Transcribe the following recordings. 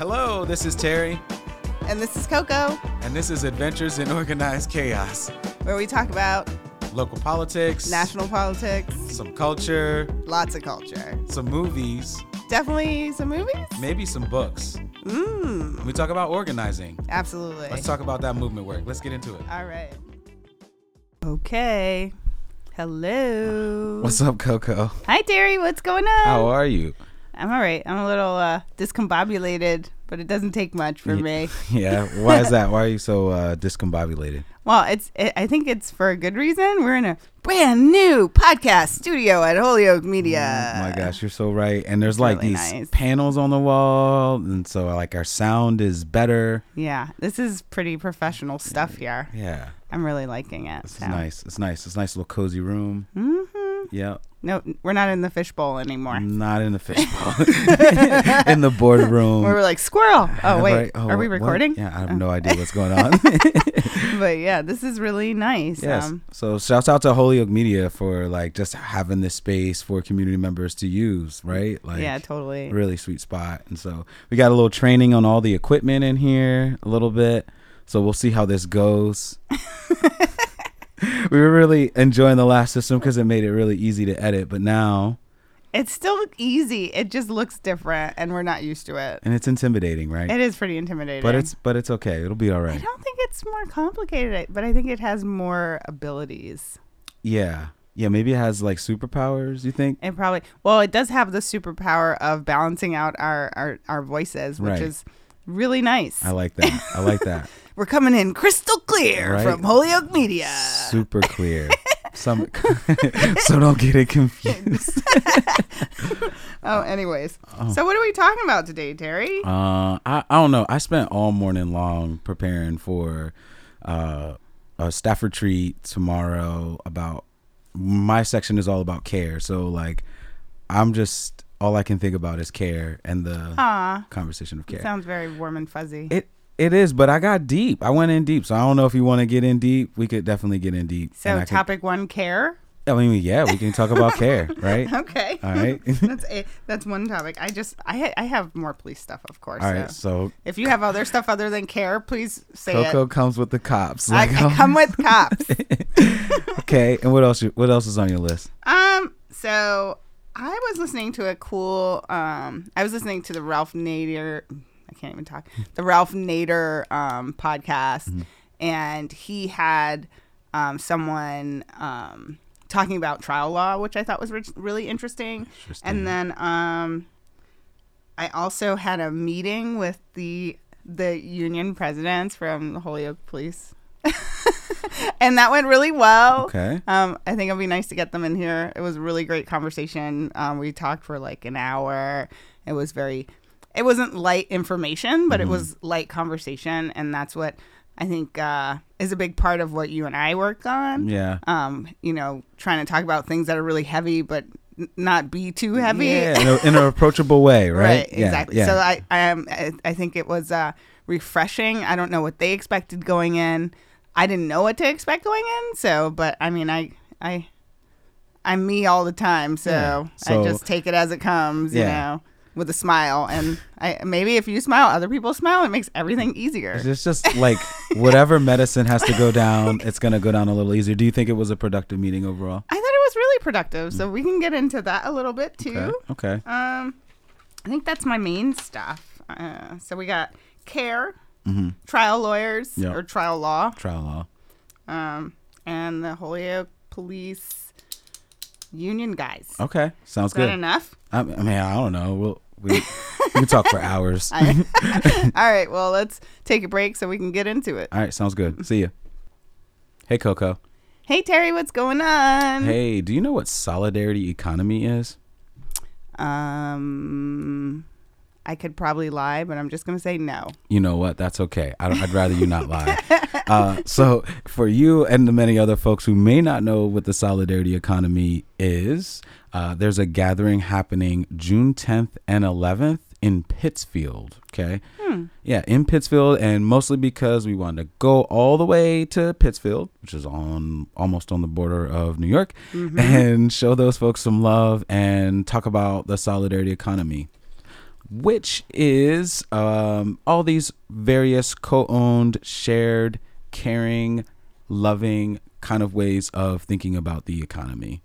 Hello, this is Terry, And this is Koco, and this is Adventures in Organized Chaos. where we talk about Local politics, national politics, some culture, lots of culture. some movies, Definitely some movies? maybe some books. Mmm, We talk about organizing. absolutely. Let's talk about that movement work. Let's get into it. All right. Okay. Hello. What's up, Koco? Hi, Terry. What's going on? How are you? I'm all right. I'm a little uh, discombobulated, but it doesn't take much for me. Yeah, why is that? Why are you so uh, discombobulated? Well, it's. It, I think it's for a good reason. We're in a brand new podcast studio at Holyoke Media. Oh my gosh, you're so right. And there's like really these nice. panels on the wall, and so like our sound is better. Yeah, this is pretty professional stuff here. Yeah, I'm really liking it. this is nice. It's nice. It's a nice little cozy room. hmm Yeah, No, we're not in the fishbowl anymore. not in the fishbowl, in the boardroom. Where we're like squirrel. Oh wait, Right. Oh, are we what- recording? Yeah, I have Oh. no idea what's going on. But yeah, this is really nice. yes. Um, so shouts out to Holyoke Media for like just having this space for community members to use, right? Like yeah, totally. really sweet spot. And so we got a little training on all the equipment in here, a little bit. So we'll see how this goes. we were really enjoying the last system because it made it really easy to edit, but now It's still easy. It just looks different, and we're not used to it. and it's intimidating, right? It is pretty intimidating. but it's but it's okay. It'll be all I right. don't think it's more complicated, but I think it has more abilities. Yeah. Yeah, maybe it has like superpowers, you think? It probably well, it does have the superpower of balancing out our our, our voices, which Right. is really nice. I like that. I like that. We're coming in crystal clear Right. from Holyoke Media. Super clear. Some so don't get it confused. Oh, anyways. Oh. So what are we talking about today, Terry? Uh, I, I don't know. I spent all morning long preparing for uh, a staff retreat tomorrow. About my section is all about care. So like, I'm just all I can think about is care and the Ah, conversation of care. sounds very warm and fuzzy. It it is, but I got deep. I went in deep. So I don't know if you want to get in deep. We could definitely get in deep. so I could- topic one, care. I mean, yeah, we can talk about care, right? Okay. All right. that's a, that's one topic. I just I I have more police stuff, of course. All right. so So If you have other stuff other than care, please say Koco it. comes with the cops. I, Like, I come with cops. okay. And what else? What else is on your list? Um, so I was listening to a cool. Um, I was listening to the Ralph Nader. I can't even talk. The Ralph Nader um, podcast, and he had um, someone um, talking about trial law, which I thought was re- really interesting. Interesting. And then um, I also had a meeting with the the union presidents from the Holyoke Police. and that went really well. Okay. Um, I think it'd be nice to get them in here. It was a really great conversation. Um, we talked for like an hour. It was very, it wasn't light information, but it was light conversation, and that's what I think uh, is a big part of what you and I work on. Yeah. Um, you know, trying to talk about things that are really heavy, but n- not be too heavy. Yeah, in, a, in an approachable way, right? Yeah, exactly. Yeah. So I, I am, I, I think it was uh, refreshing. I don't know what they expected going in. I didn't know what to expect going in. So, but I mean, I, I, I'm me all the time. So, Yeah. So- I just take it as it comes. You know, with a smile. And I maybe if you smile, other people smile. It makes everything easier. it's just like whatever medicine has to go down, it's gonna go down a little easier. Do you think it was a productive meeting overall? I thought it was really productive. So we can get into that a little bit too. Okay. Okay. Um, I think that's my main stuff. Uh, so we got care, Mm-hmm. trial lawyers Yep. or trial law, Trial law. um, and the Holyoke Police Union guys. Okay. Sounds Is good. enough? I, I mean, I don't know. We'll we, we can talk for hours. I- All right. Well, let's take a break so we can get into it. All right. Sounds good. See you. Hey, Koco. Hey Terry, what's going on? Hey, do you know what solidarity economy is? Um, I could probably lie, but I'm just gonna say no. you know what? That's okay. I don't, I'd rather you not lie. Uh, so, for you and the many other folks who may not know what the solidarity economy is, uh, there's a gathering happening June 10th and 11th in Pittsfield. Okay. Yeah, in Pittsfield, and mostly because we wanted to go all the way to Pittsfield, which is on almost on the border of New York, and show those folks some love and talk about the solidarity economy. Which is um, all these various co-owned, shared, caring, loving kind of ways of thinking about the economy.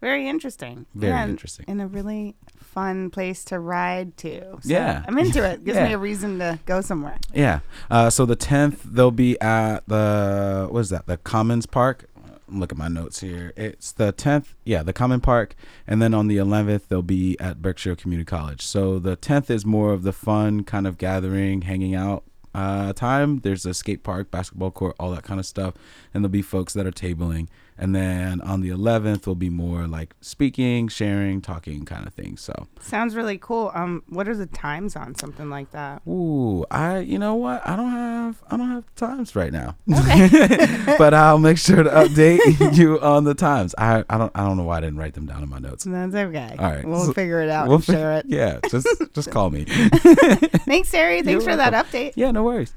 Very interesting. Very Yeah, interesting. And a really fun place to ride to. So Yeah. I'm into it. Gives Yeah. me a reason to go somewhere. Yeah. Uh, so the tenth, they'll be at the what is that? The Commons Park. Look at my notes here. It's the tenth. Yeah, the Common Park, and then on the eleventh, they'll be at Berkshire Community College. So the tenth is more of the fun kind of gathering, hanging out uh, time. There's a skate park, basketball court, all that kind of stuff, and there'll be folks that are tabling. And then on the eleventh, will be more like speaking, sharing, talking kind of thing. So. Sounds really cool. Um, what are the times on something like that? Ooh, I you know what? I don't have I don't have times right now. Okay. but I'll make sure to update you on the times. I, I don't I don't know why I didn't write them down in my notes. That's okay. All right. We'll So- figure it out We'll fi- share it. Yeah, just just call me. Thanks, Terry. Thanks You're for that update. Yeah, no worries.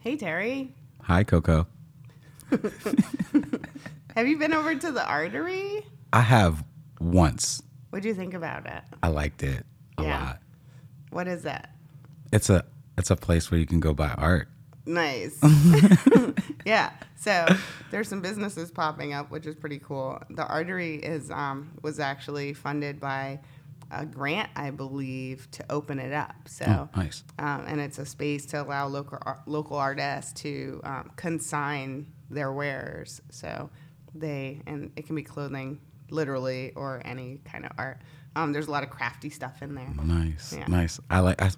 Hey, Terry. Hi, Koco. Have you been over to the artery? I have once. What'd you think about it? I liked it a Yeah. lot. What is that? It's a it's a place where you can go buy art. Nice. yeah. So there's some businesses popping up, which is pretty cool. The artery is um, was actually funded by a grant, I believe, to open it up. So Oh, nice. um, and it's a space to allow local local artists to um, consign their wares. So they and it can be clothing, literally, or any kind of art. Um, there's a lot of crafty stuff in there. Nice. Yeah. Nice. I like I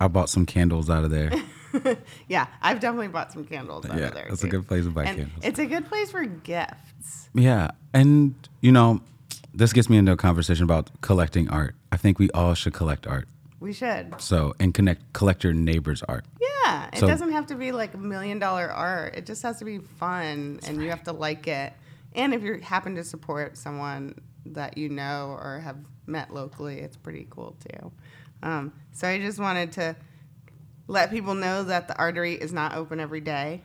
I bought some candles out of there. Yeah, I've definitely bought some candles out yeah, of there. that's a good place to buy And candles. it's a good place for gifts. Yeah, and you know, this gets me into a conversation about collecting art. I think we all should collect art. We should. So, and connect collect your neighbor's art. Yeah, it So- doesn't have to be like a million dollar art. It just has to be fun, and you have to like it. And if you happen to support someone that you know or have met locally, it's pretty cool too. Um, so I just wanted to let people know that the artery is not open every day.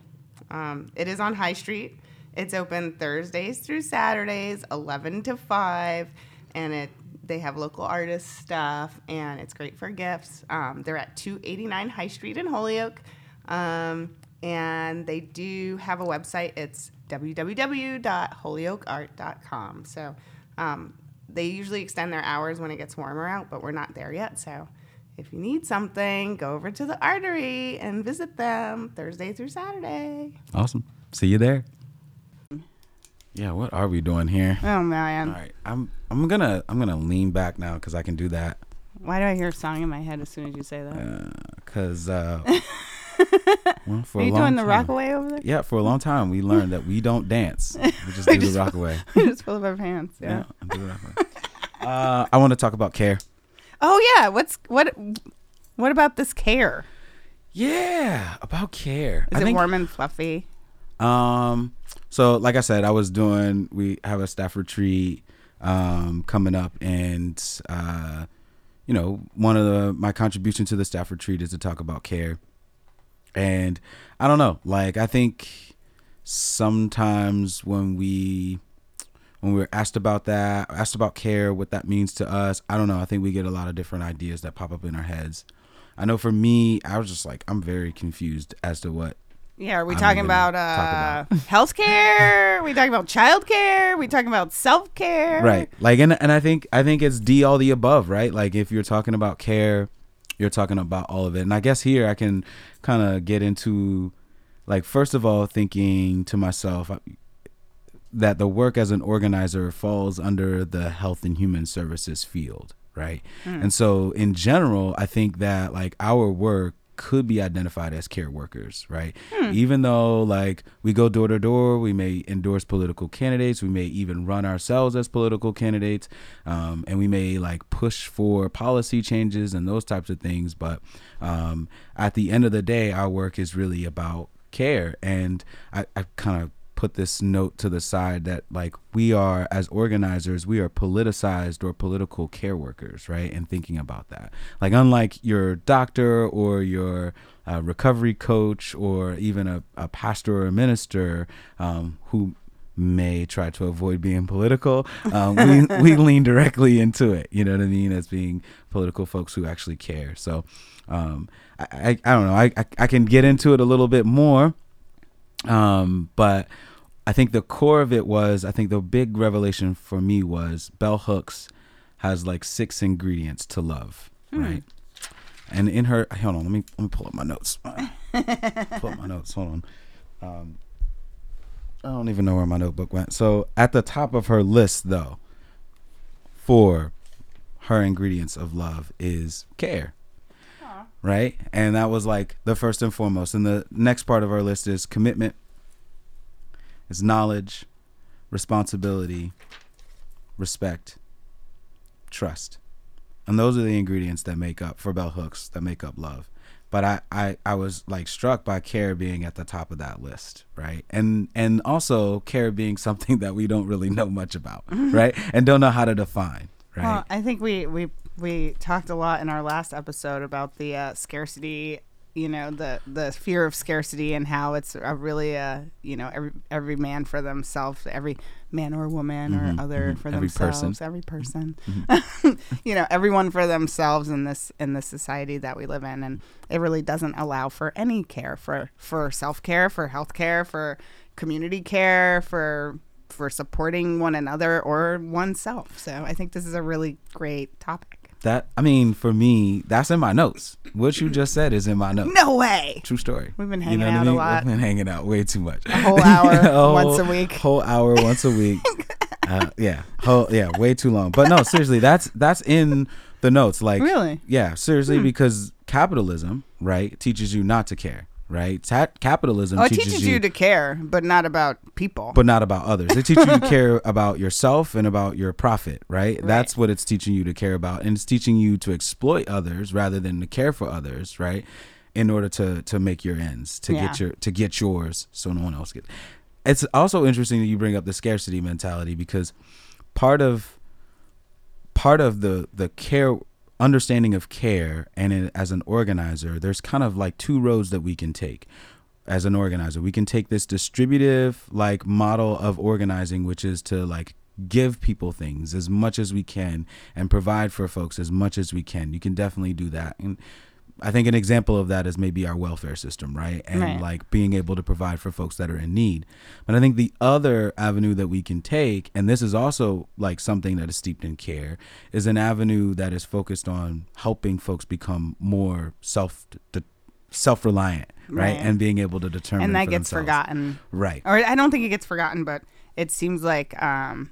Um, it is on High Street. It's open Thursdays through Saturdays, 11 to 5, and it they have local artist stuff, and it's great for gifts. Um, they're at 289 High Street in Holyoke, um, and they do have a website. It's www.holyokeart.com. So um, they usually extend their hours when it gets warmer out, but we're not there yet. So if you need something, go over to the artery and visit them Thursday through Saturday. Awesome. See you there. Yeah, what are we doing here? Oh man, All right, I'm I'm gonna I'm gonna lean back now because I can do that. why do I hear a song in my head as soon as you say that? Because uh, well, for Are a you doing the time- rockaway over there? Yeah, for a long time we learned that we don't dance. We just do the rockaway. We just full of our pants. Yeah, Yeah. do the rockaway. Uh, I want to talk about care. Oh yeah. What's what? What about this care? Yeah, about care. Is I it think warm and fluffy? Um, so like I said, I was doing. We have a staff retreat um, coming up, and uh, you know, one of the my contribution to the staff retreat is to talk about care. And I don't know, like I think sometimes when we when we're asked about that, asked about care, what that means to us, I don't know. I think we get a lot of different ideas that pop up in our heads. I know for me, I was just like, I'm very confused as to what Yeah. Are we I'm talking about talk uh, health care? we talking about childcare? we talking about self care? right like and, and i think i think it's d all the above right like if you're talking about care you're talking about all of it and i guess here i can kind of get into like first of all thinking to myself uh, that the work as an organizer falls under the health and human services field right and so in general i think that like our work could be identified as care workers right? Even though like we go door to door we may endorse political candidates we may even run ourselves as political candidates um, and we may like push for policy changes and those types of things but um, at the end of the day our work is really about care and i, I kind of put this note to the side that like we are as organizers we are politicized or political care workers right and thinking about that like unlike your doctor or your uh, recovery coach or even a, a pastor or a minister um, who may try to avoid being political, um, we we lean directly into it. You know what I mean? As being political folks who actually care. So, um, I, I I don't know. I, I I can get into it a little bit more, um, but I think the core of it was I think the big revelation for me was Bell Hooks has like six ingredients to love, right? And in her, hold on, let me let me pull up my notes. pull up my notes. Hold on. Um, I don't even know where my notebook went. So at the top of her list, though, for her ingredients of love is care, right? And that was like the first and foremost. And the next part of our list is commitment, is knowledge, responsibility, respect, trust. And those are the ingredients that make up for bell hooks that make up love. But I, I, I was like struck by care being at the top of that list, right? And and also care being something that we don't really know much about, right? And don't know how to define, right? Well, I think we we we talked a lot in our last episode about the uh, scarcity. You know, the the fear of scarcity and how it's a really a you know every every man for themselves, every man or woman Mhm, or other mhm. for Every person. themselves, every person. Mhm. you know, everyone for themselves in this in this society that we live in, and it really doesn't allow for any care for for self care, for health care, for community care, for for supporting one another or oneself. So I think this is a really great topic. That I mean, for me, that's in my notes. What you just said is in my notes. No way. True story. We've been You hanging know what I out a lot. We've been hanging out way too much. A whole hour once a week. Whole hour once a week. uh, yeah. Whole yeah. Way too long. But no, seriously, that's that's in the notes. Like Really? Yeah. Seriously, Hmm. because capitalism, right, teaches you not to care. Right. Ta- capitalism Oh, teaches, teaches you to care, but not about people. but not about others. It teaches you to care about yourself and about your profit, right? Right. That's what it's teaching you to care about. And it's teaching you to exploit others rather than to care for others, right? In order to to make your ends, to get your to get yours so no one else gets. It's also interesting that you bring up the scarcity mentality because part of part of the the care understanding of care and as an organizer there's kind of like two roads that we can take as an organizer. We can take this distributive like model of organizing which is to like give people things as much as we can and provide for folks as much as we can. You can definitely do that. And i think an example of that is maybe our welfare system right and Right. like being able to provide for folks that are in need but i think the other avenue that we can take and this is also like something that is steeped in care is an avenue that is focused on helping folks become more self self-reliant right, Right. and being able to determine and that for gets themselves. forgotten. right Or I don't think it gets forgotten, but it seems like um,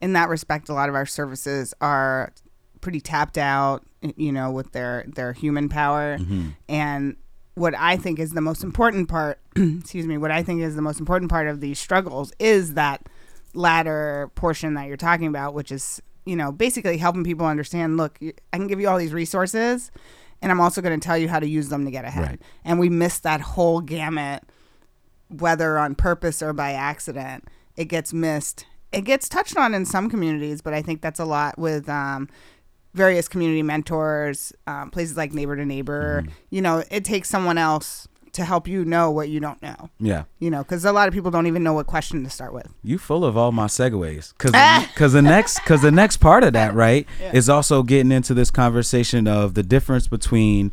in that respect, a lot of our services are pretty tapped out, you know, with their their human power. Mm-hmm. And what I think is the most important part, excuse me, what I think is the most important part of these struggles is that latter portion that you're talking about, which is, you know, basically helping people understand, look, I can give you all these resources and I'm also going to tell you how to use them to get ahead. Right. And we miss that whole gamut whether on purpose or by accident, it gets missed. It gets touched on in some communities, but I think that's a lot with um, various community mentors, um, places like Neighbor to Neighbor. Mm-hmm. You know, it takes someone else to help you know what you don't know. yeah You know, because a lot of people don't even know what question to start with. You full of all my segues, cause, cause the next, cause the next part of that, right, is also getting into this conversation of the difference between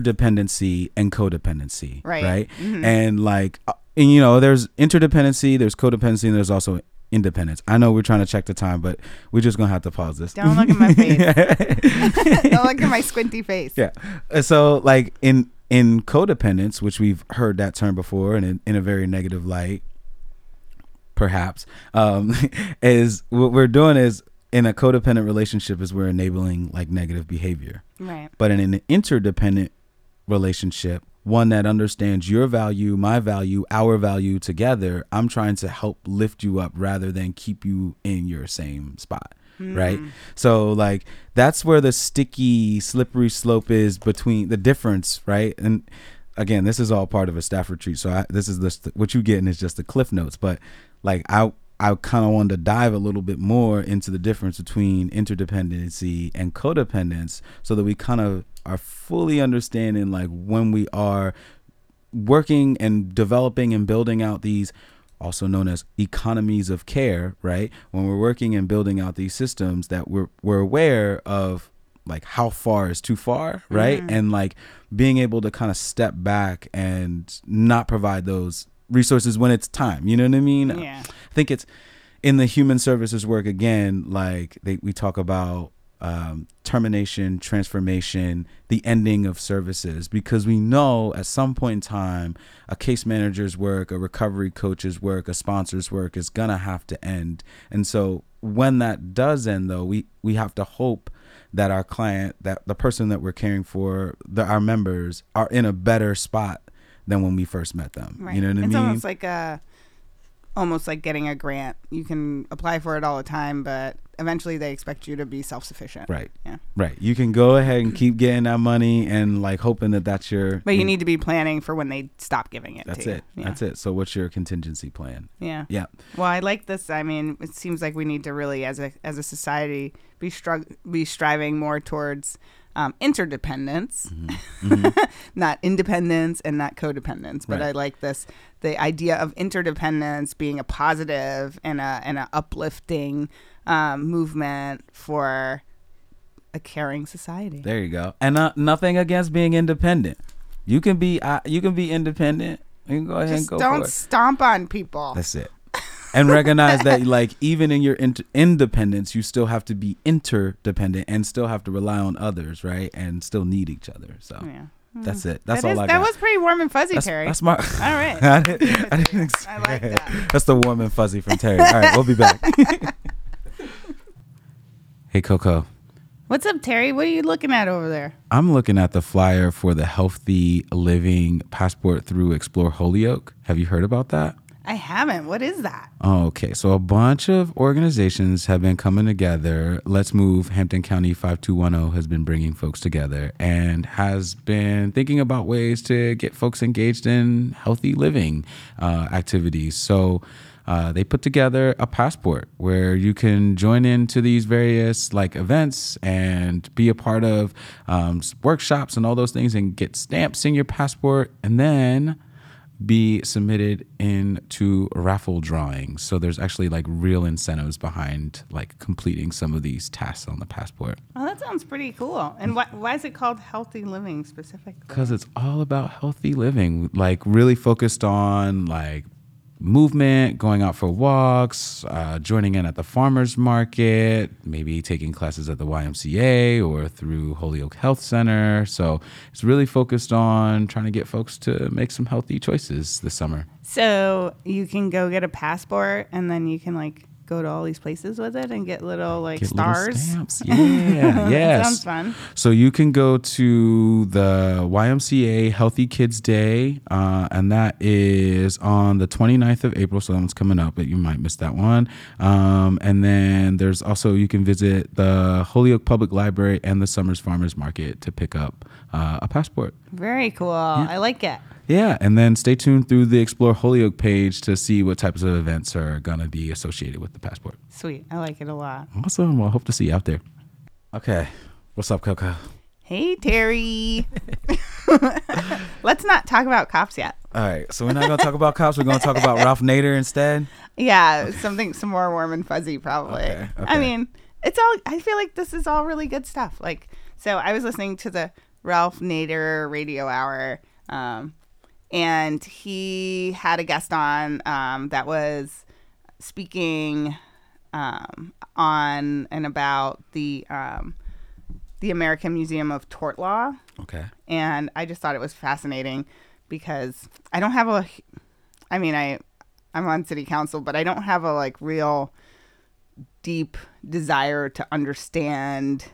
interdependency and codependency, Right. right, and like, uh, and you know, there's interdependency, there's codependency, and there's also independence. I know we're trying to check the time, but we're just gonna have to pause this. Don't look at my face. don't look at my squinty face. Yeah. Uh, So like in in codependence, which we've heard that term before, and in, in a very negative light, perhaps, um, is what we're doing is in a codependent relationship is we're enabling like negative behavior. Right. But in an interdependent relationship, one that understands your value, my value, our value together, I'm trying to help lift you up rather than keep you in your same spot. Right. Hmm. So, like, that's where the sticky, slippery slope is between the difference. Right. And again, this is all part of a staff retreat. So, I, this is the what you getting is just the cliff notes. But, like, I, I kind of wanted to dive a little bit more into the difference between interdependency and codependence so that we kind of are fully understanding like when we are working and developing and building out these also known as economies of care, right? When we're working and building out these systems, that we're we're aware of like how far is too far, right? Mm-hmm. And like being able to kind of step back and not provide those resources when it's time. You know what I mean? Yeah. I think it's in the human services work again. Like they, we talk about um, termination, transformation, the ending of services, because we know at some point in time, a case manager's work, a recovery coach's work, a sponsor's work is gonna have to end. And so when that does end, though, we we have to hope that our client, that the person that we're caring for, the, our members are in a better spot than when we first met them. Right. You know what I it's mean? almost like a, almost like getting a grant. You can apply for it all the time, but eventually they expect you to be self sufficient. Right. Yeah. Right. You can go ahead and keep getting that money and like hoping that that's your. But you need to be planning for when they stop giving it. That's to you. it. Yeah. That's it. So what's your contingency plan? Yeah. Yeah. Well, I like this. I mean, it seems like we need to really, as a as a society, be strug- be striving more towards um, interdependence, not independence and not codependence. But Right. I like this the idea of interdependence being a positive and a and a uplifting um, movement for a caring society. There you go. And uh, nothing against being independent. You can be. Uh, you can be independent. You can go ahead and Just go don't for it. stomp on people. That's it. And recognize that, like, even in your inter- independence, you still have to be interdependent and still have to rely on others, right? And still need each other. So yeah. Hmm. that's it. That's That all is- I got. that was pretty warm and fuzzy, that's, Terry. that's my. All right. I didn't, I didn't ex- I like that. That's the warm and fuzzy from Terry. All right, we'll be back. hey, Koco. What's up, Terry? What are you looking at over there? I'm looking at the flyer for the Healthy Living Passport through Explore Holyoke. Have you heard about that? I haven't. What is that? Okay. So a bunch of organizations have been coming together. Let's Move Hampden County 5210 has been bringing folks together and has been thinking about ways to get folks engaged in healthy living uh, activities. So uh, they put together a passport where you can join into these various like events and be a part of um, workshops and all those things and get stamps in your passport and then be submitted into raffle drawings. So there's actually like real incentives behind like completing some of these tasks on the passport Oh, that sounds pretty cool. And why, why is it called healthy living specifically? because it's all about healthy living, like really focused on like movement, going out for walks, uh, joining in at the farmers market, maybe taking classes at the YMCA or through Holyoke Health Center. So it's really focused on trying to get folks to make some healthy choices this summer. So you can go get a passport and then you can like go to all these places with it and get little like Get little stars. stamps. Yeah, yes. Sounds fun. So you can go to the YMCA Healthy Kids Day, uh, and that is on the 29th of April. So that one's coming up, but you might miss that one. Um, and then there's also, you can visit the Holyoke Public Library and the Summers Farmers Market to pick up uh, a passport. Very cool. I like it. Yeah, and then stay tuned through the Explore Holyoke page to see what types of events are going to be associated with the passport. Sweet. I like it a lot. Awesome. Well, I hope to see you out there. Okay. What's up, Koco? Hey, Terry. Let's not talk about cops yet. All right, so we're not gonna talk about cops. We're gonna talk about Ralph Nader instead. Yeah, something some more warm and fuzzy probably. Okay, I mean, it's all I feel like this is all really good stuff. Like so I was listening to the Ralph Nader radio hour um and he had a guest on um that was speaking um on and about the um the American Museum of Tort Law Okay. and I just thought it was fascinating because I don't have a I mean I I'm on city council but I don't have a like real deep desire to understand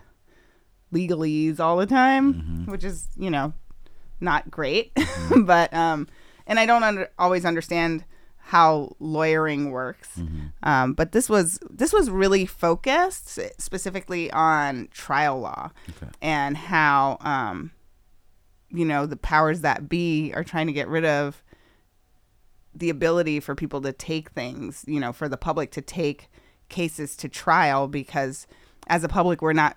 legalese all the time which is you know not great. But um and I don't under, always understand how lawyering works. Um, but this was this was really focused specifically on trial law Okay. and how um, you know the powers that be are trying to get rid of the ability for people to take things you know for the public to take cases to trial because as a public we're not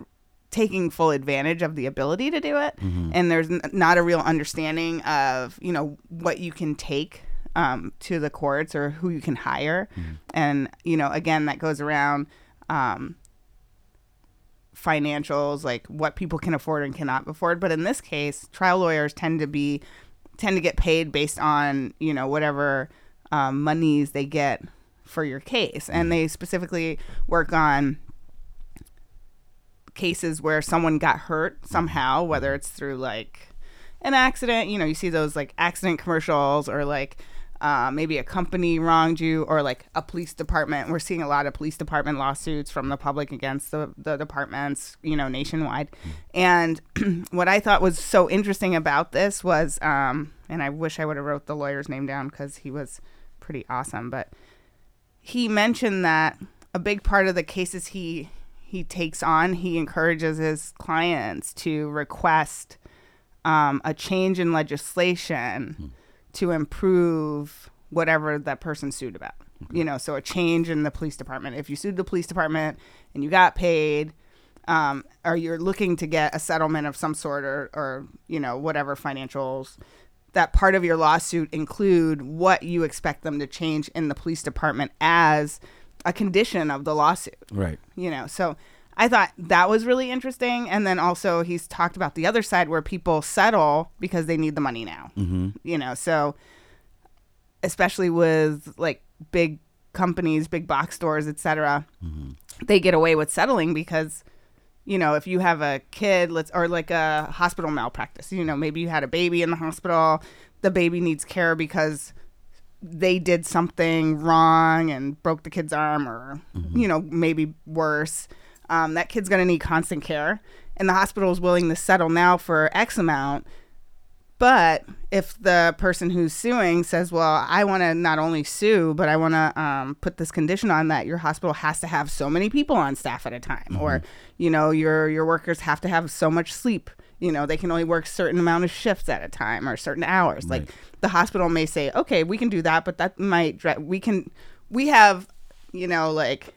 taking full advantage of the ability to do it. And there's n- not a real understanding of you know what you can take um, to the courts or who you can hire. And, you know, again, that goes around um, financials, like what people can afford and cannot afford. But in this case, trial lawyers tend to be tend to get paid based on you know whatever um, monies they get for your case, and they specifically work on cases where someone got hurt somehow, whether it's through like an accident. You know, you see those like accident commercials or like. Uh, maybe a company wronged you or like a police department. We're seeing a lot of police department lawsuits from the public against the, the departments, you know, nationwide. And what I thought was so interesting about this was, um, and I wish I would have wrote the lawyer's name down because he was pretty awesome, but he mentioned that a big part of the cases he he takes on, he encourages his clients to request um, a change in legislation to improve whatever that person sued about. You know, so a change in the police department. If you sued the police department and you got paid, um, or you're looking to get a settlement of some sort or, or you know, whatever financials, that part of your lawsuit include what you expect them to change in the police department as a condition of the lawsuit Right. you know so i thought that was really interesting and then also he's talked about the other side where people settle because they need the money now mm-hmm. you know so especially with like big companies big box stores etc they get away with settling because you know if you have a kid let's or like a hospital malpractice you know maybe you had a baby in the hospital the baby needs care because they did something wrong and broke the kid's arm or you know maybe worse um, that kid's going to need constant care. And the hospital is willing to settle now for x amount. But if the person who's suing says well i want to not only sue but i want to um, put this condition on that your hospital has to have so many people on staff at a time or you know your your workers have to have so much sleep you know they can only work certain amount of shifts at a time or certain hours. Like the hospital may say okay we can do that but that might we can we have you know like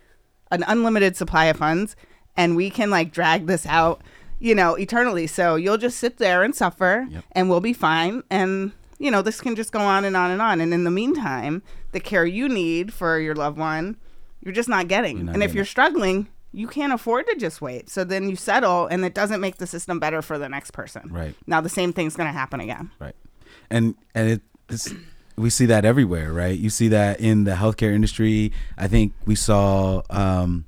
an unlimited supply of funds and we can like drag this out you know eternally. So you'll just sit there and suffer Yep. and we'll be fine. And you know this can just go on and on and on. And in the meantime the care you need for your loved one you're just not getting. Not and if you're struggling you can't afford to just wait so then you settle and it doesn't make the system better for the next person Right. now the same thing's going to happen again Right. And and it it's, we see that everywhere, right? You see that in the healthcare industry. I think we saw um,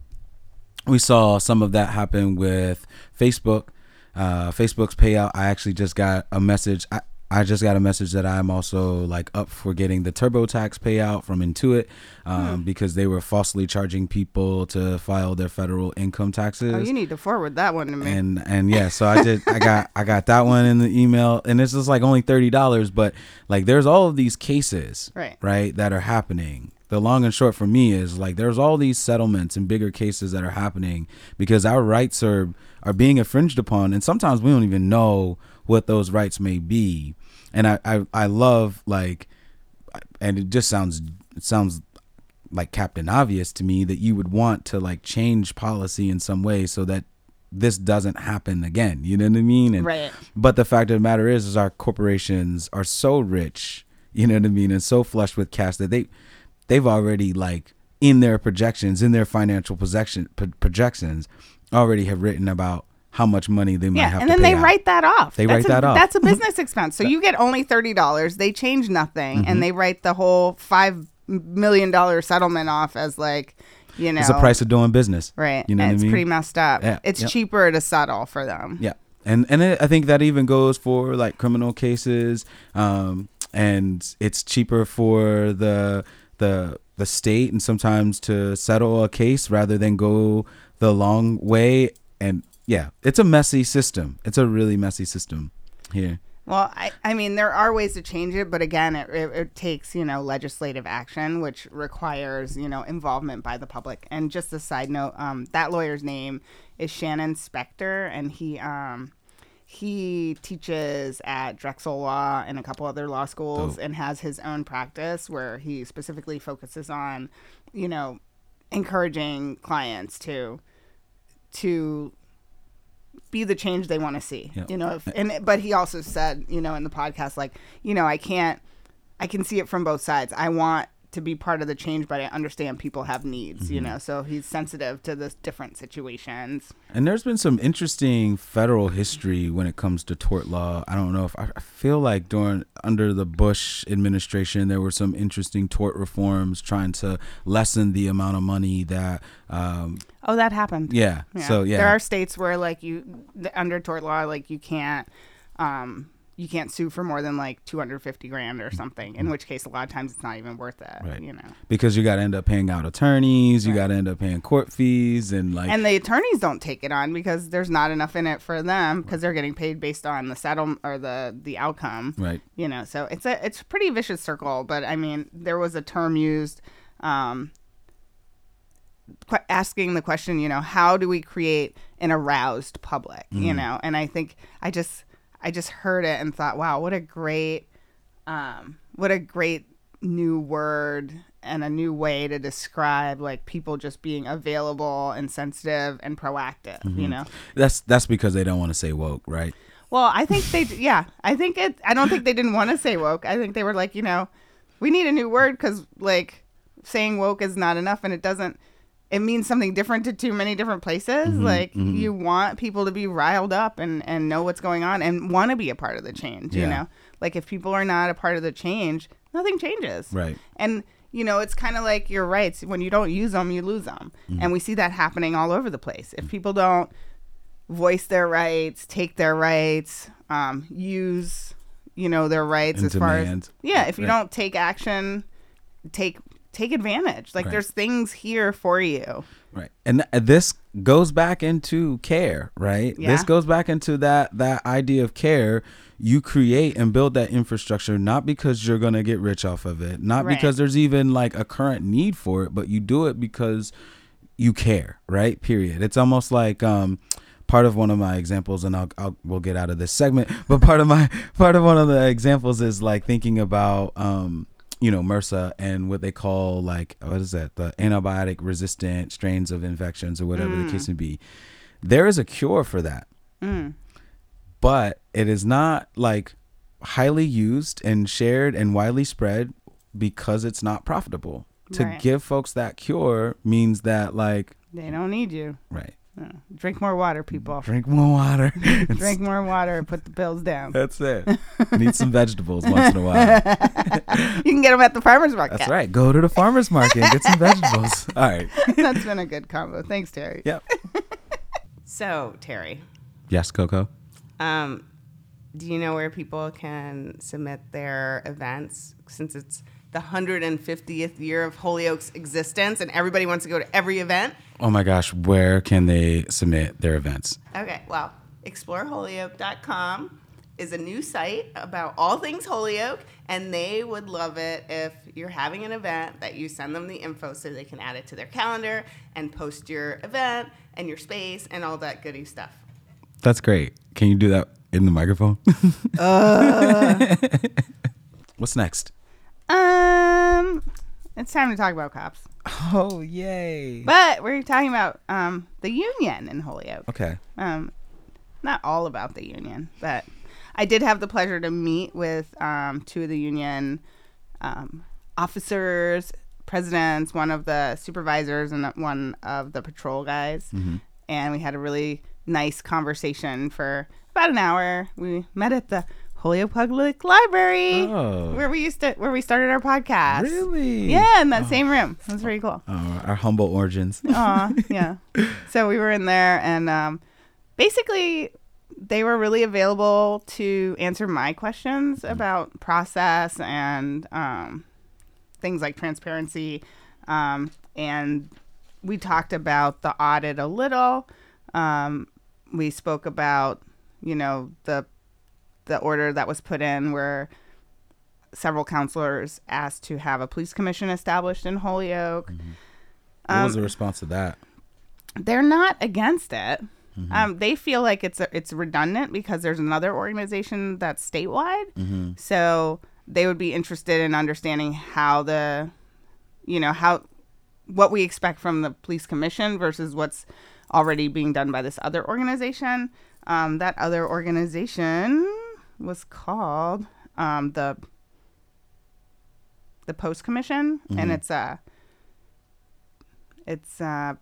we saw some of that happen with Facebook. Uh, Facebook's payout. I actually just got a message. I, I just got a message that I'm also like up for getting the TurboTax payout from Intuit um, because they were falsely charging people to file their federal income taxes. Oh you need to forward that one to me. And and yeah so i did i got i got that one in the email and this is like only $30 but like there's all of these cases Right. right that are happening. The long and short for me is like there's all these settlements and bigger cases that are happening because our rights are are being infringed upon and sometimes we don't even know what those rights may be. And i i, I love like and it just sounds it sounds like captain obvious to me that you would want to like change policy in some way so that this doesn't happen again. You know what i mean? And, Right. but the fact of the matter is is our corporations are so rich you know what i mean and so flush with cash that they they've already like in their projections in their financial projection projections already have written about how much money they might have, Yeah, have and then they out. write that off. They That's write a- that off. That's a business expense. So you get only thirty dollars. They change nothing, Mm-hmm. and they write the whole five million dollar settlement off as like, you know, it's the price of doing business right. you know and it's i mean pretty messed up. Yeah, It's yep. cheaper to settle for them. Yeah, and and it, I think that even goes for like criminal cases, um, and it's cheaper for the the the state and sometimes to settle a case rather than go the long way. And yeah, it's a messy system. It's a really messy system here. Well, I, I mean, there are ways to change it, but again, it, it, it takes, you know, legislative action, which requires, you know, involvement by the public. And just a side note, um, that lawyer's name is Shanin Specter, and he, um, he teaches at Drexel Law and a couple other law schools and has his own practice where he specifically focuses on, you know, encouraging clients to, to be the change they want to see. Yeah. You know, if, and but he also said, you know, in the podcast, like, you know, I can't, I can see it from both sides. I want to be part of the change, but I understand people have needs, you know. So he's sensitive to the different situations. And there's been some interesting federal history when it comes to tort law. I don't know if I I feel like during under the Bush administration there were some interesting tort reforms trying to lessen the amount of money that um Oh, that happened. yeah. Yeah. So yeah. there are states where like you under tort law, like you can't, um, you can't sue for more than like two hundred fifty grand or mm. something. In mm. which case, a lot of times it's not even worth it. Right. You know. because you got to end up paying out attorneys, you got to end up paying court fees and like And the attorneys don't take it on because there's not enough in it for them because they're getting paid based on the settlement or the the outcome. right. You know, so it's a it's a pretty vicious circle. But I mean, there was a term used. Um, asking the question, you know, how do we create an aroused public, you mm. know? And I think I just I just heard it and thought, wow, what a great um what a great new word and a new way to describe like people just being available and sensitive and proactive, you know. That's that's because they don't want to say woke, right? Well, I think they, yeah, I think it. I don't think they didn't want to say woke. I think they were like, you know, we need a new word because like saying woke is not enough, and it doesn't. It means something different to too many different places. Mm-hmm, like mm-hmm. you want people to be riled up and and know what's going on and want to be a part of the change. You know, like if people are not a part of the change, nothing changes. Right. And you know, it's kind of like your rights. When you don't use them, you lose them, mm-hmm. and we see that happening all over the place. If mm. people don't voice their rights, take their rights, um, use you know their rights And as far as yeah. If you Right. don't take action, take take advantage. Like Right. there's things here for you. Right. And th- this goes back into care, right? Yeah. This goes back into that that idea of care. You create and build that infrastructure not because you're going to get rich off of it, not Right. because there's even like a current need for it, but you do it because you care, right? Period. It's almost like um part of one of my examples and I'll, I'll we'll get out of this segment, but part of my part of one of the examples is like thinking about um you know MRSA and what they call like what is that the antibiotic resistant strains of infections or whatever the case may be. There is a cure for that, Mm. but it is not like highly used and shared and widely spread because it's not profitable. To Right. give folks that cure means that like They don't need you. right. Drink more water, people. drink more water. Drink more water. Put the bills down. That's it. Need some vegetables once in a while. You can get them at the farmers market. That's right. Go to the farmer's market and get some vegetables. All right. That's been a good combo. Thanks, Terry. Yep. So, Terry, Yes, Koco. um, do you know where people can submit their events since it's the 150th year of Holyoke's existence and everybody wants to go to every event? Oh my gosh, where can they submit their events? Okay, well, exploreholyoke.com is a new site about all things Holyoke, and they would love it if you're having an event that you send them the info so they can add it to their calendar and post your event and your space and all that goody stuff. That's great. Can you do that in the microphone? Uh. What's next? Um, it's time to talk about cops. Oh, yay. But we're talking about um the union in Holyoke. Okay. Um, not all about the union, but I did have the pleasure to meet with um two of the union um officers, presidents, one of the supervisors, and one of the patrol guys, and we had a really nice conversation for about an hour. We met at the Holyoke Public Library, Oh. where we used to where we started our podcast. Really? Yeah, in that same room. It was pretty cool. Oh, our humble origins. Aw, yeah. So we were in there, and um, basically, they were really available to answer my questions about process and um, things like transparency. Um, and we talked about the audit a little. Um, we spoke about, you know, the the order that was put in where several councilors asked to have a police commission established in Holyoke. What was the response to that? they're not against it. Um, they feel like it's it's redundant because there's another organization that's statewide. So they would be interested in understanding how the, you know, how what we expect from the police commission versus what's already being done by this other organization. Um, that other organization was called um, the the Post Commission, Mm-hmm. and it's a it's a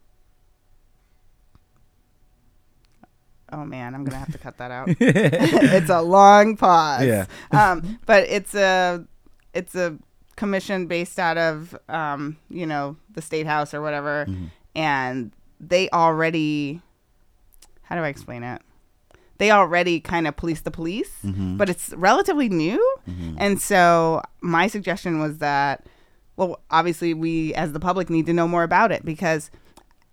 oh man, I'm gonna have to cut that out. it's a long pause. Yeah. um, but it's a it's a commission based out of um, you know the state house or whatever, Mm-hmm. and they already how do I explain it? They already kind of police the police, Mm-hmm. but it's relatively new. Mm-hmm. And so my suggestion was that, well, obviously we as the public need to know more about it because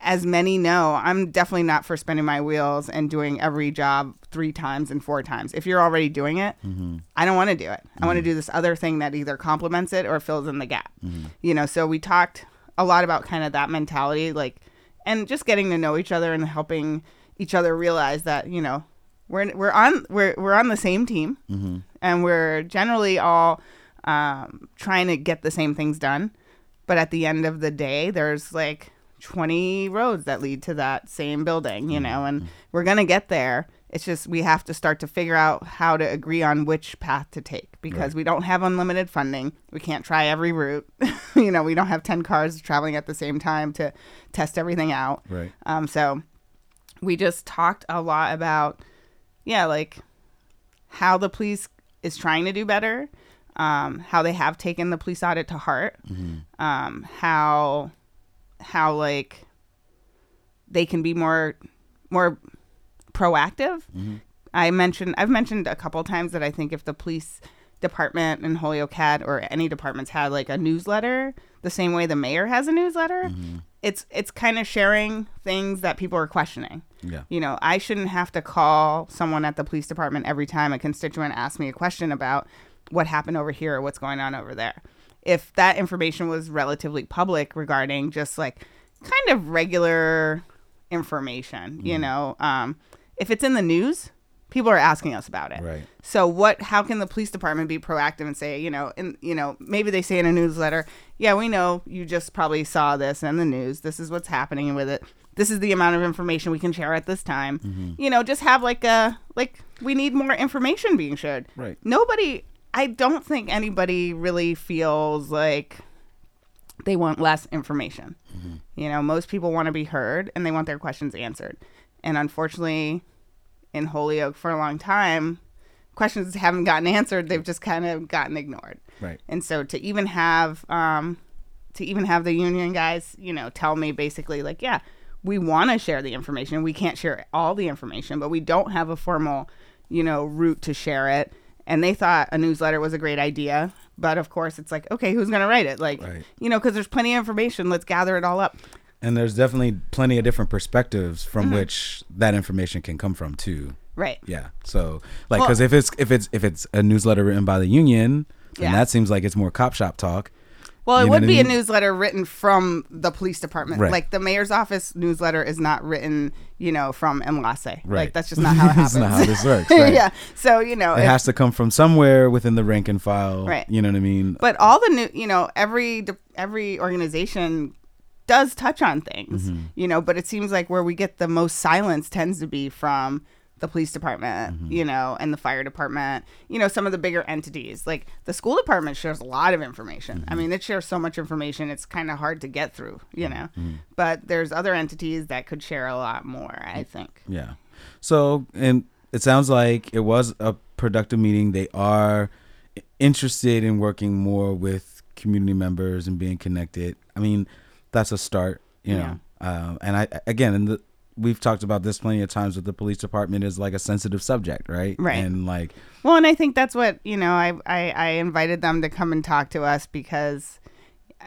as many know, I'm definitely not for spinning my wheels and doing every job three times and four times. If you're already doing it, mm-hmm. I don't want to do it. I want to mm-hmm. do this other thing that either complements it or fills in the gap. You know, so we talked a lot about kind of that mentality, like, and just getting to know each other and helping each other realize that you know we're we're on we're we're on the same team, and we're generally all um, trying to get the same things done. But at the end of the day, there's like 20 roads that lead to that same building, you know, and we're going to get there. It's just we have to start to figure out how to agree on which path to take because we don't have unlimited funding. We can't try every route. you know, we don't have 10 cars traveling at the same time to test everything out. Right. Um, so we just talked a lot about, yeah, like how the police is trying to do better, um, how they have taken the police audit to heart, um, how how like they can be more more proactive. I mentioned I've mentioned a couple times that I think if the police department in Holyoke had or any departments had like a newsletter the same way the mayor has a newsletter, it's it's kind of sharing things that people are questioning. Yeah. You know, I shouldn't have to call someone at the police department every time a constituent asks me a question about what happened over here or what's going on over there. If that information was relatively public regarding just like kind of regular information, you know, um, if it's in the news, people are asking us about it. Right. So what how can the police department be proactive and say, you know, and you know, maybe they say in a newsletter, yeah, we know you just probably saw this in the news. This is what's happening with it. This is the amount of information we can share at this time. Mm-hmm. You know, just have like a like we need more information being shared. Right. Nobody I don't think anybody really feels like they want less information. Mm-hmm. You know, most people want to be heard and they want their questions answered. And unfortunately, in Holyoke for a long time, questions haven't gotten answered. They've just kind of gotten ignored. Right. And so to even have um, to even have the union guys, you know, tell me basically like, yeah, we want to share the information. We can't share all the information, but we don't have a formal, you know, route to share it. And they thought a newsletter was a great idea, but of course it's like, okay, who's going to write it? Like, Right. you know, because there's plenty of information. Let's gather it all up. And there's definitely plenty of different perspectives from Mm-hmm. which that information can come from too. Right. Yeah. So like, Well- because if it's if it's if it's a newsletter written by the union, then Yeah. that seems like it's more cop shop talk. Well, it You would what I be mean? a newsletter written from the police department. Right. Like the mayor's office newsletter is not written, you know, from Enlace. Right. Like that's just not how it happens. That's not how this works. Right. yeah. So you know, It if- has to come from somewhere within the rank and file. Right. You know what I mean? but all the new, you know, every every organization does touch on things, Mm-hmm. you know, but it seems like where we get the most silence tends to be from the police department, Mm-hmm. you know, and the fire department, you know, some of the bigger entities. Like the school department shares a lot of information. I Mm-hmm. mean, it shares so much information, it's kind of hard to get through, you know. Mm-hmm. But there's other entities that could share a lot more, I think. Yeah. So, and it sounds like it was a productive meeting. They are interested in working more with community members and being connected. I mean, that's a start, you know. Uh, and I again, and the, we've talked about this plenty of times with the police department is like a sensitive subject, right? Right. And like, Well, and I think that's what you know. I, I I invited them to come and talk to us because,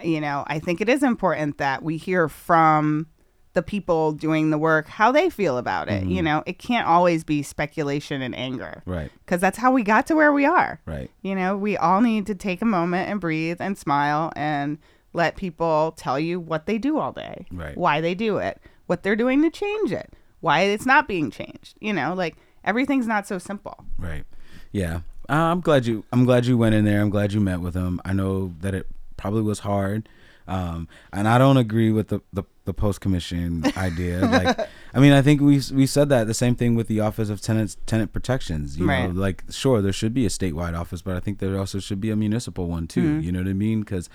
you know, I think it is important that we hear from the people doing the work how they feel about it. You know, it can't always be speculation and anger right, because that's how we got to where we are. right, You know, we all need to take a moment and breathe and smile and let people tell you what they do all day, Right. why they do it, what they're doing to change it, why it's not being changed. You know, like everything's not so simple. right. Yeah. Uh, I'm glad you. I'm glad you went in there. I'm glad you met with them. I know that it probably was hard. Um, and I don't agree with the the, the post commission idea. Like, I mean, I think we we said that the same thing with the Office of Tenants Tenant Protections. You Right. know, like sure there should be a statewide office, but I think there also should be a municipal one too. Mm-hmm. You know what I mean? Because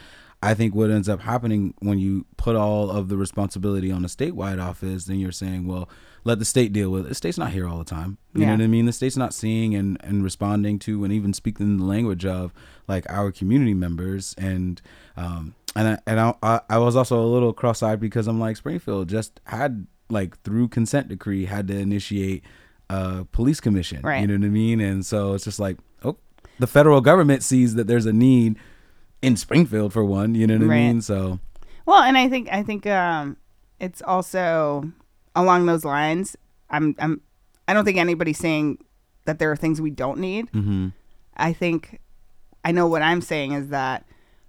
I think what ends up happening when you put all of the responsibility on a statewide office, then you're saying, well, let the state deal with it. The state's not here all the time. You Yeah. know what I mean? The state's not seeing and, and responding to and even speaking the language of like our community members. And um and I, and I, I was also a little cross-eyed because I'm like Springfield just had like through consent decree had to initiate a police commission. Right. You know what I mean? And so it's just like, oh, the federal government sees that there's a need in Springfield for one. You know what I mean? So Well, and I think I think um, it's also along those lines. I'm I'm I don't think anybody's saying that there are things we don't need. mhm. I think I know what I'm saying is that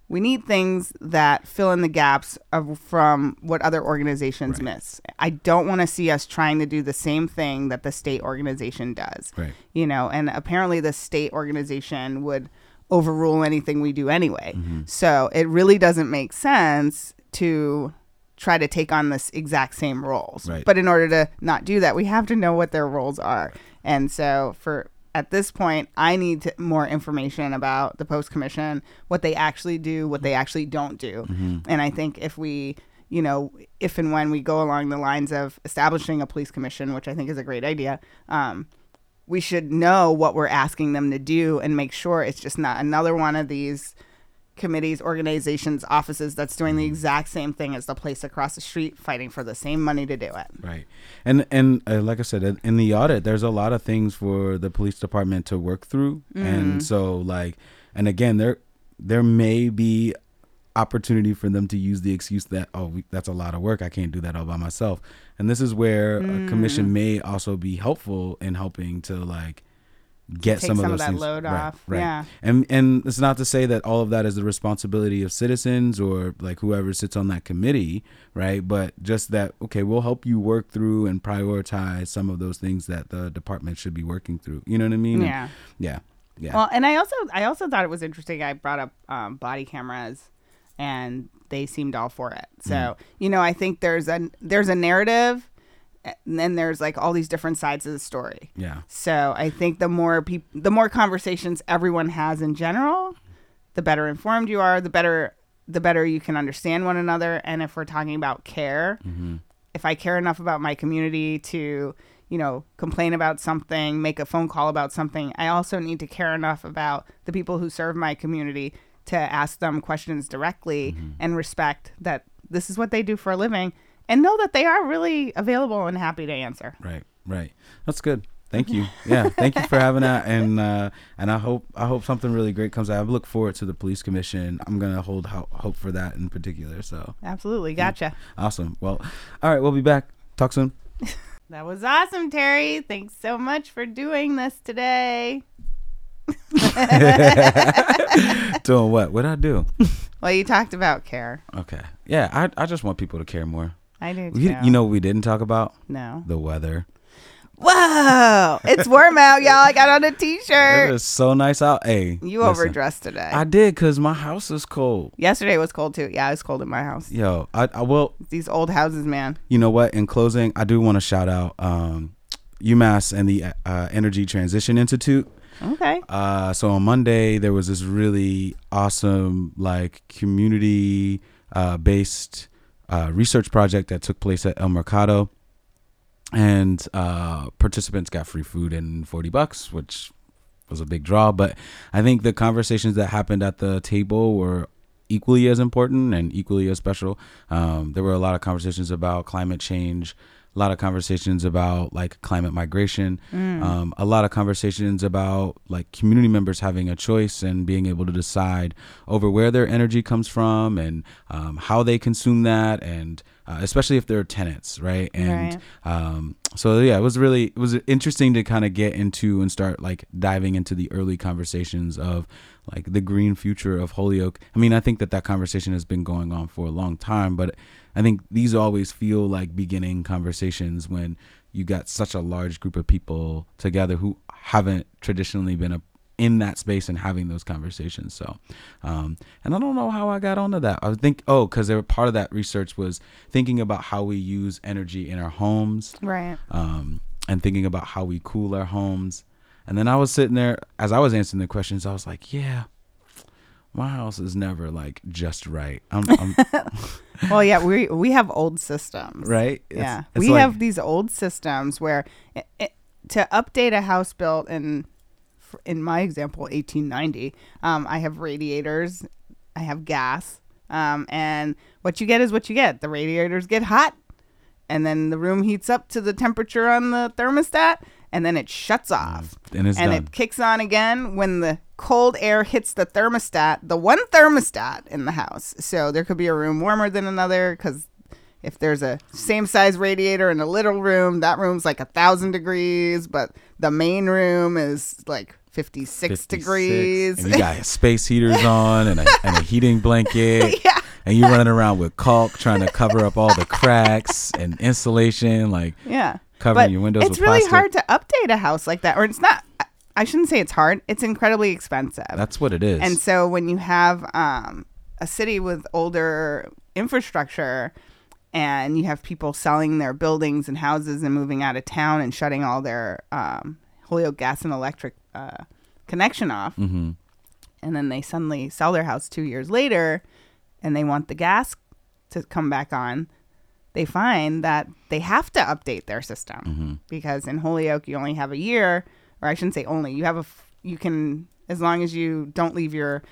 we need things that fill in the gaps of from what other organizations Right. miss. I don't want to see us trying to do the same thing that the state organization does. Right. You know, and apparently the state organization would overrule anything we do anyway. Mm-hmm. So it really doesn't make sense to try to take on this exact same roles. Right. But in order to not do that, we have to know what their roles are. And so for at this point, I need to, more information about the post commission, what they actually do, what they actually don't do. And I think if we, you know, if and when we go along the lines of establishing a police commission, which I think is a great idea, um, we should know what we're asking them to do and make sure it's just not another one of these committees, organizations, offices that's doing the exact same thing as the place across the street, fighting for the same money to do it. Right. And and uh, like I said, in- in the audit, there's a lot of things for the police department to work through, and so like, and again, there there may be opportunity for them to use the excuse that oh we, that's a lot of work i can't do that all by myself and this is where a commission may also be helpful in helping to like get Take some, some of of those that things load right, off. right. Yeah. and and it's not to say that all of that is the responsibility of citizens or like whoever sits on that committee right but just that okay we'll help you work through and prioritize some of those things that the department should be working through you know what i mean And- Yeah. yeah yeah Well, and I also I also thought it was interesting. I brought up um, body cameras, and they seemed all for it. So Mm-hmm. you know, I think there's a there's a narrative, and then there's like all these different sides of the story. yeah So I think the more people, the more conversations everyone has in general, the better informed you are. The better the better you can understand one another. And if we're talking about care, if I care enough about my community to, you know, complain about something, make a phone call about something, I also need to care enough about the people who serve my community to ask them questions directly and respect that this is what they do for a living and know that they are really available and happy to answer. Right, right. That's good. Thank you. Yeah, thank you for having that, and uh, and I hope I hope something really great comes out. I look forward to the police commission. I'm gonna hold ho- hope for that in particular. So Absolutely. Gotcha. awesome. Well, all right, we'll be back. Talk soon. That was awesome, Terry. Thanks so much for doing this today. Doing what? What I do? Well, you talked about care. Okay. Yeah, I I just want people to care more. I do too. You, you know what we didn't talk about? No. The weather. Whoa! It's warm out, y'all. I got on a It t-shirt. is so nice out. Hey, You listen, overdressed today. I did because my house is cold. Yesterday was cold too. Yeah, it was cold in my house. Yo, I, I will. These old houses, man. you know what? In closing, I do want to shout out um, UMass and the uh, Energy Transition Institute. Okay. Uh, so on Monday, there was this really awesome, like, community uh, based uh, research project that took place at El Mercado. And uh, participants got free food and 40 bucks, which was a big draw. But I think the conversations that happened at the table were equally as important and equally as special. Um, there were a lot of conversations about climate change, a lot of conversations about like climate migration, um, a lot of conversations about like community members having a choice and being able to decide over where their energy comes from and um, how they consume that, and uh, especially if they're tenants, right? And um, so yeah, it was really it was interesting to kind of get into and start like diving into the early conversations of like the green future of Holyoke. I mean, I think that that conversation has been going on for a long time, but I think these always feel like beginning conversations when you got such a large group of people together who haven't traditionally been a in that space and having those conversations. So, um, and I don't know how I got onto that. I think, oh, because they were part of that research was thinking about how we use energy in our homes, Right. um, and thinking about how we cool our homes. And then I was sitting there as I was answering the questions. I was like, yeah, my house is never like just right. I'm, I'm Well, yeah, we we have old systems. right. It's- yeah, it's we like- have these old systems where it, it, to update a house built in, in my example, 1890, um, I have radiators, I have gas, um, and what you get is what you get. The radiators get hot, and then the room heats up to the temperature on the thermostat, and then it shuts mm, off. and and it kicks on again when the cold air hits the thermostat, the one thermostat in the house. So there could be a room warmer than another because if there's a same size radiator in a little room, that room's like a thousand degrees, but the main room is like 56, 56, degrees. And you got space heaters on and a, and a heating blanket. Yeah. And you're running around with caulk trying to cover up all the cracks and insulation, like yeah. Covering But your windows it's really plastic. hard to update a house like that, or it's not. I- shouldn't say it's hard. It's incredibly expensive. That's what it is. And so when you have um, a city with older infrastructure and you have people selling their buildings and houses and moving out of town and shutting all their um, Holyoke gas and electric uh, connection off, hmm and then they suddenly sell their house two years later and they want the gas to come back on, they find that they have to update their system Mm-hmm. because in Holyoke you only have a year, or I shouldn't say only. You have a f- you can as long as you don't leave your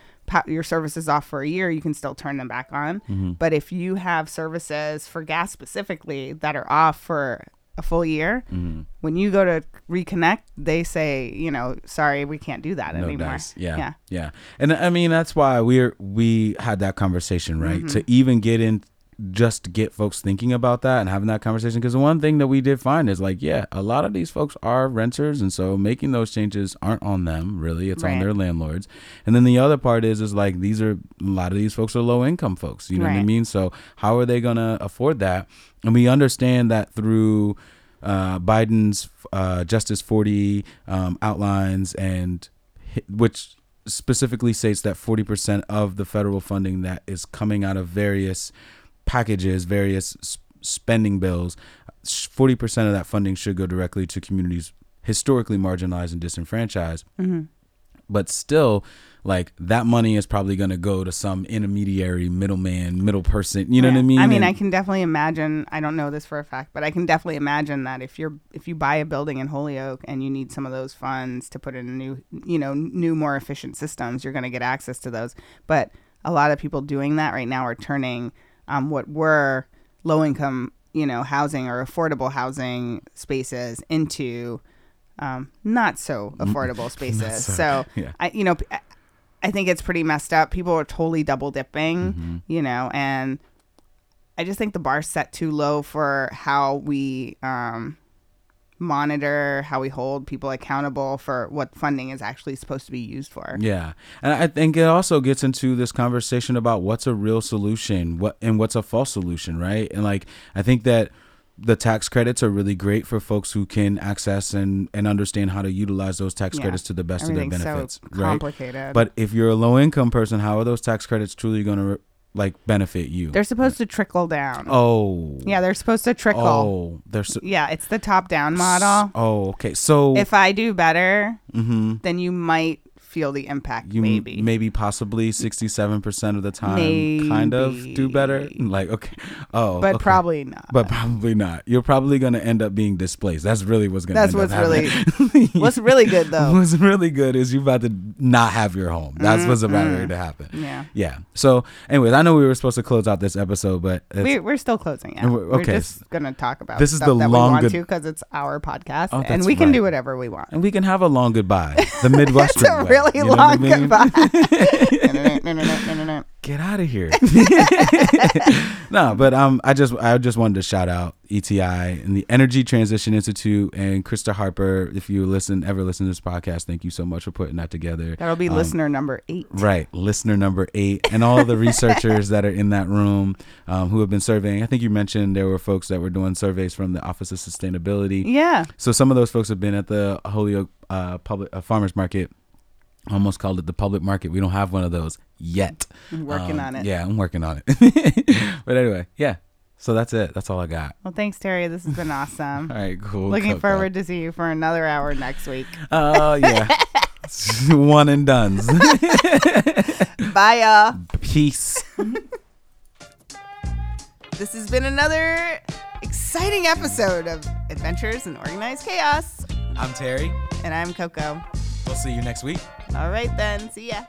your services off for a year, you can still turn them back on. Mm-hmm. But if you have services for gas specifically that are off for a full year, Mm-hmm. when you go to reconnect, they say, you know, sorry, we can't do that no anymore. dice. Yeah, yeah. yeah, And I mean that's why we're we had that conversation, right? Mm-hmm. To even get in, just get folks thinking about that and having that conversation. Because the one thing that we did find is like, yeah, a lot of these folks are renters, and so making those changes aren't on them really. It's on their landlords. And then the other part is is like these are a lot of these folks are low income folks. You know what I mean? So how are they gonna afford that? And we understand that through uh, Biden's uh, Justice 40 um, outlines and which specifically states that 40% of the federal funding that is coming out of various packages, various spending bills, 40% of that funding should go directly to communities historically marginalized and disenfranchised. Mm-hmm. But still, like that money is probably going to go to some intermediary, middleman, middle person. You know what I mean? I mean, And- I can definitely imagine. I don't know this for a fact, but I can definitely imagine that if you're if you buy a building in Holyoke and you need some of those funds to put in new, you know, new more efficient systems, you're going to get access to those. But a lot of people doing that right now are turning um, what were low income, you know, housing or affordable housing spaces into um, not so affordable spaces. so- so, yeah. I, you know, I- think it's pretty messed up. People are totally double dipping, Mm-hmm. you know, and I just think the bar's set too low for how we um, monitor, how we hold people accountable for what funding is actually supposed to be used for. Yeah. And I think it also gets into this conversation about what's a real solution, what and what's a false solution, right? And like I think that the tax credits are really great for folks who can access and, and understand how to utilize those tax Yeah. credits to the best of their benefits, so right? complicated. But if you're a low income person, how are those tax credits truly going to like benefit you? they're supposed to trickle down. oh. Yeah, they're supposed to trickle. Oh, they're so, Yeah, it's the top down model. Oh, okay. So If I do better, mhm. then you might feel the impact. you maybe. maybe maybe possibly 67% of the time Maybe. kind of do better like okay oh but okay. probably not. but probably not you're probably going to end up being displaced that's really what's going to That's what's really what's really good though. what's really good is you about to not have your home that's what's about mm-hmm. ready to happen Yeah. yeah so anyways i know we were supposed to close out this episode but it's, We're, we're still closing. And we're- We're okay. just going to talk about This is the that long we want good- to because it's our podcast Oh, and we can right. do whatever we want. and we can have a long goodbye the midwestern way, really you know long I mean? goodbye. Get out of here. no, but um, I just I just wanted to shout out ETI and the Energy Transition Institute and Krista Harper. If you listen, ever listen to this podcast, thank you so much for putting that together. That'll be Um, listener number eight. Right, listener number eight, and all the researchers that are in that room um, who have been surveying. I think you mentioned there were folks that were doing surveys from the Office of Sustainability. Yeah. So some of those folks have been at the Holyoke uh, public uh, farmers market almost called it the public market. We don't have one of those yet. I'm working Um, on it. Yeah, I'm working on it. but anyway, yeah. So that's it. That's all I got. Well, thanks, Terry. This has been awesome. All right, cool. Looking forward to see you for another hour next week. Oh yeah. one and done. Bye, y'all. Peace. This has been another exciting episode of Adventures in Organized Chaos. I'm Terry. And I'm Koco. We'll see you next week. All right, then. See ya.